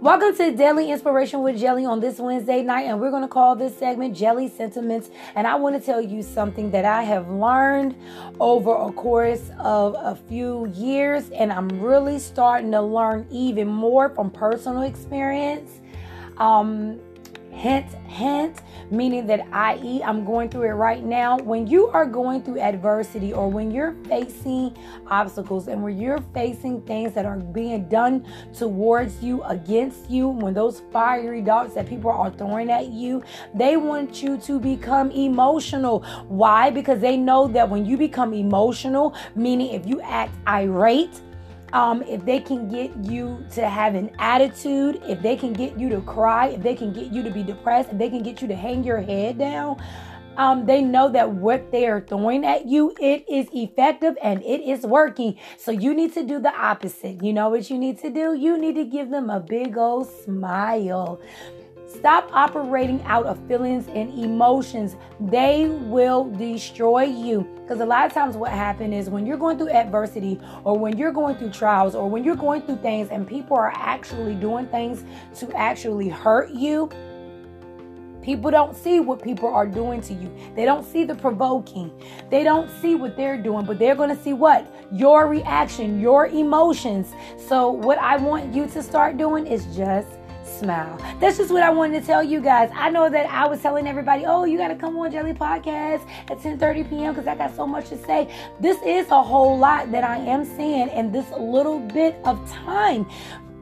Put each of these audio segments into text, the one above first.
Welcome to Daily Inspiration with Jelly on this Wednesday night, and we're going to call this segment Jelly Sentiments. And I want to tell you something that I have learned over a course of a few years, and I'm really starting to learn even more from personal experience. Um, hint, hint, meaning that i.e., I'm going through it right now. When you are going through adversity or when you're facing obstacles and when you're facing things that are being done towards you, against you, when those fiery darts that people are throwing at you, they want you to become emotional. Why? Because they know that when you become emotional, meaning if you act irate, um, if they can get you to have an attitude, if they can get you to cry, if they can get you to be depressed, if they can get you to hang your head down, um, they know that what they are throwing at you, it is effective and it is working. So you need to do the opposite. You know what you need to do? You need to give them a big old smile. Stop operating out of feelings and emotions. They will destroy you. Because a lot of times, what happens is when you're going through adversity, or when you're going through trials, or when you're going through things and people are actually doing things to actually hurt you, People don't see what people are doing to you. They don't see the provoking. They don't see what they're doing, but they're going to see what? Your reaction, your emotions. So, what I want you to start doing is just smile. That's just what I wanted to tell you guys. I know that I was telling everybody, oh, you got to come on Jelly Podcast at 10:30 p.m. because I got so much to say. This is a whole lot that I am saying in this little bit of time.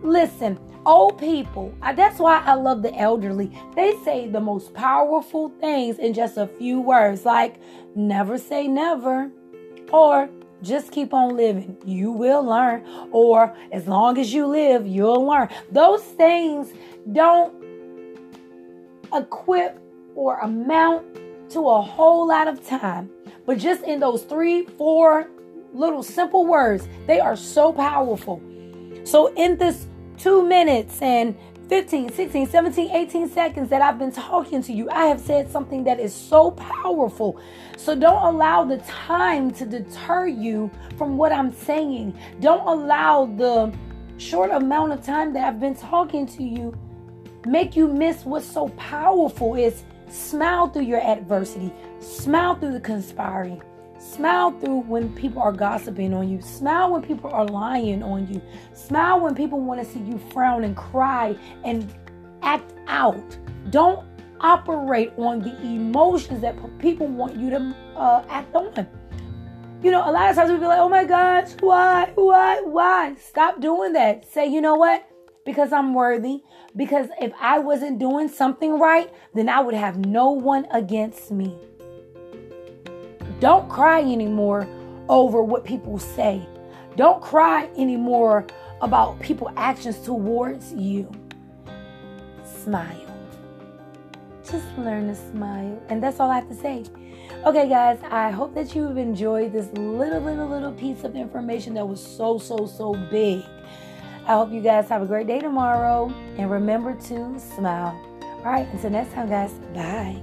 Listen, old people, that's why I love the elderly. They say the most powerful things in just a few words, like never say never or just keep on living. You will learn. Or as long as you live, you'll learn. Those things don't equip or amount to a whole lot of time. But just in those three, four little simple words, they are so powerful. So in this two minutes and 15, 16, 17, 18 seconds that I've been talking to you, I have said something that is so powerful. So don't allow the time to deter you from what I'm saying. Don't allow the short amount of time that I've been talking to you make you miss what's so powerful is smile through your adversity, smile through the conspiring. Smile through when people are gossiping on you. Smile when people are lying on you. Smile when people want to see you frown and cry and act out. Don't operate on the emotions that people want you to uh, act on. You know, a lot of times we be like, oh my gosh, why, why, why? Stop doing that. Say, you know what? Because I'm worthy. Because if I wasn't doing something right, then I would have no one against me. Don't cry anymore over what people say. Don't cry anymore about people actions towards you. Smile. Just learn to smile. And that's all I have to say. Okay, guys, I hope that you've enjoyed this little, little, little piece of information that was so, so, so big. I hope you guys have a great day tomorrow. And remember to smile. All right, until next time, guys. Bye.